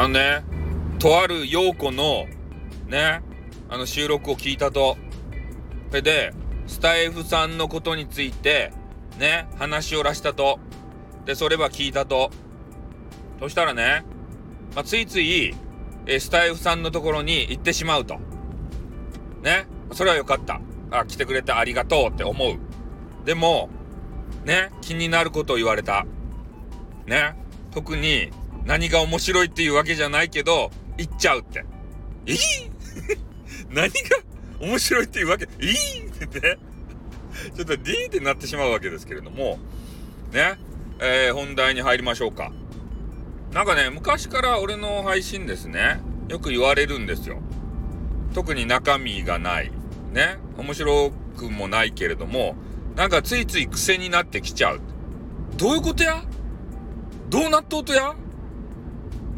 あのね、とある陽子の、ね、あの収録を聞いたと。それで、スタイフさんのことについて、ね、話をらしたと。で、それは聞いたと。そしたらね、まあ、ついつい、えスタイフさんのところに行ってしまうと。ね、それはよかった。あ、来てくれてありがとうって思う。でも、ね、気になることを言われた。ね、特に何が面白いっていうわけじゃないけど、言っちゃうって。え？何が面白いっていうわけ、いいってね。ちょっと D ってなってしまうわけですけれども、ね、えー、本題に入りましょうか。なんかね、昔から俺の配信ですね、よく言われるんですよ。特に中身がない。ね、面白くもないけれども、なんかついつい癖になってきちゃう。どういうことや？どうなっとうとや？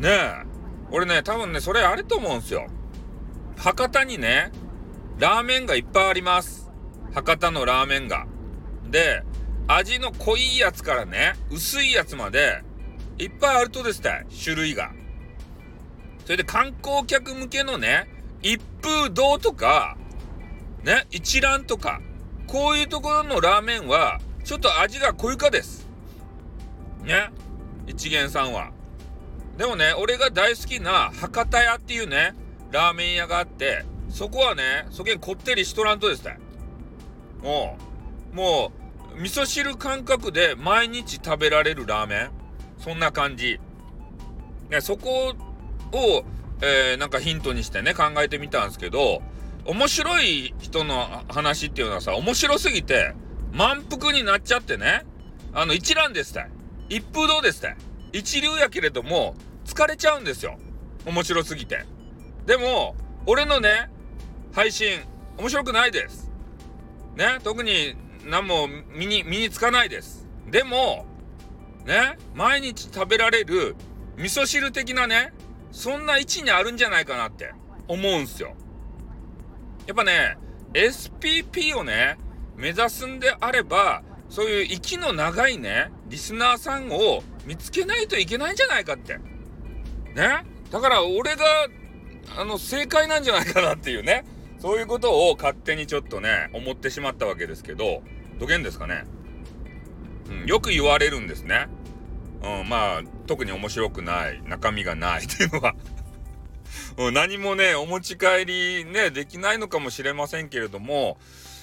ねえ。俺ね、多分ね、それあれと思うんすよ。博多にね、ラーメンがいっぱいあります。博多のラーメンが。で、味の濃いやつからね、薄いやつまで、いっぱいあるとですね、種類が。それで観光客向けのね、一風堂とか、ね、一蘭とか、こういうところのラーメンは、ちょっと味が濃いかです。ね。一元さんは。でもね、俺が大好きな博多屋っていうね、ラーメン屋があって、そこはね、そげんこってりしとらんとですね。もう、もう、味噌汁感覚で毎日食べられるラーメンそんな感じ。ね、そこを、えー、なんかヒントにしてね、考えてみたんですけど、面白い人の話っていうのはさ、面白すぎて、満腹になっちゃってね、あの、一覧ですたい。一風堂ですた。一流やけれども、疲れちゃうんですよ。面白すぎて。でも、俺のね、配信、面白くないです。ね、特に何も身に、身につかないです。でも、ね、毎日食べられる味噌汁的なね、そんな位置にあるんじゃないかなって思うんすよ。やっぱね、SPP をね、目指すんであれば、そういう息の長いね、リスナーさんを見つけないといけないんじゃないかって。ねだから俺が、あの、正解なんじゃないかなっていうね、そういうことを勝手にちょっとね、思ってしまったわけですけど、どげんですかね。うん、よく言われるんですね。うん、まあ、特に面白くない、中身がない っていうのは、何もね、お持ち帰りね、できないのかもしれませんけれども、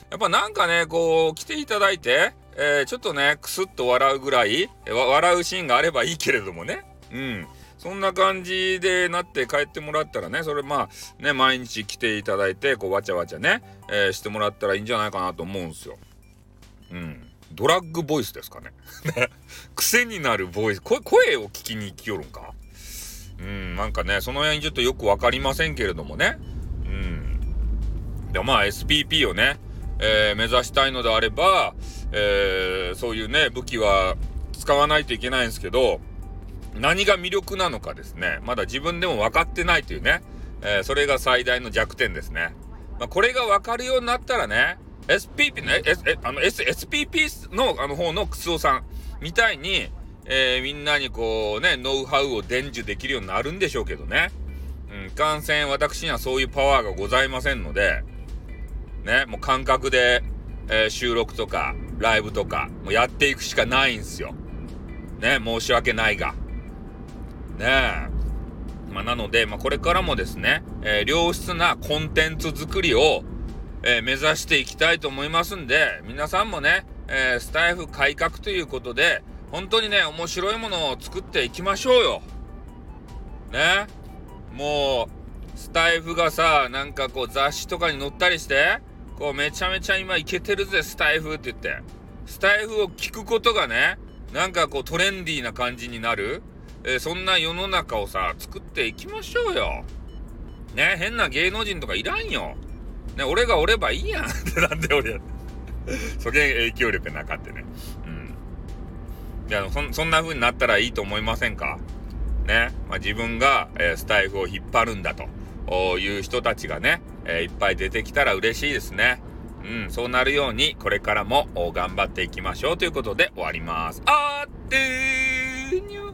やっぱなんかね、こう、来ていただいて、えー、ちょっとね、くすっと笑うぐらい、笑うシーンがあればいいけれどもね。うん。そんな感じでなって帰ってもらったらね、それまあ、ね、毎日来ていただいて、こう、わちゃわちゃね、えー、してもらったらいいんじゃないかなと思うんすよ。うん。ドラッグボイスですかね。癖になるボイス。声を聞きに来よるんか？うん、なんかね、その辺ちょっとよくわかりませんけれどもね。うん。でまあ SPP をね、えー、目指したいのであれば、えー、そういうね、武器は使わないといけないんですけど、何が魅力なのかですね、まだ自分でも分かってないというね、えー、それが最大の弱点ですね。まあ、これが分かるようになったらね、SPP ね、S、あの S、SPP のあの方のクスオさんみたいに、えー、みんなにこうね、ノウハウを伝授できるようになるんでしょうけどね。うん、感染私にはそういうパワーがございませんので、ね、もう感覚で、えー、収録とか、ライブとか、もうやっていくしかないんすよ。ね、申し訳ないが。ねえ。まあ、なので、まあ、これからもですね、えー、良質なコンテンツ作りを、えー、目指していきたいと思いますんで、皆さんもね、えー、スタイフ改革ということで、本当にね、面白いものを作っていきましょうよ。ね。もう、スタイフがさ、なんかこう雑誌とかに載ったりして、こうめちゃめちゃ今イケてるぜ、スタイフって言って。スタイフを聞くことがね、なんかこうトレンディーな感じになる、えー、そんな世の中をさ、作っていきましょうよ。ね、変な芸能人とかいらんよ。ね、俺がおればいいやん ってなんで俺や。そげん影響力なかってね。うんいやそそんな風になったらいいと思いませんか？ね、まあ、自分が、えー、スタイフを引っ張るんだという人たちがね、えー、いっぱい出てきたら嬉しいですね。うん、そうなるようにこれからも頑張っていきましょうということで終わります。あーってーにゅ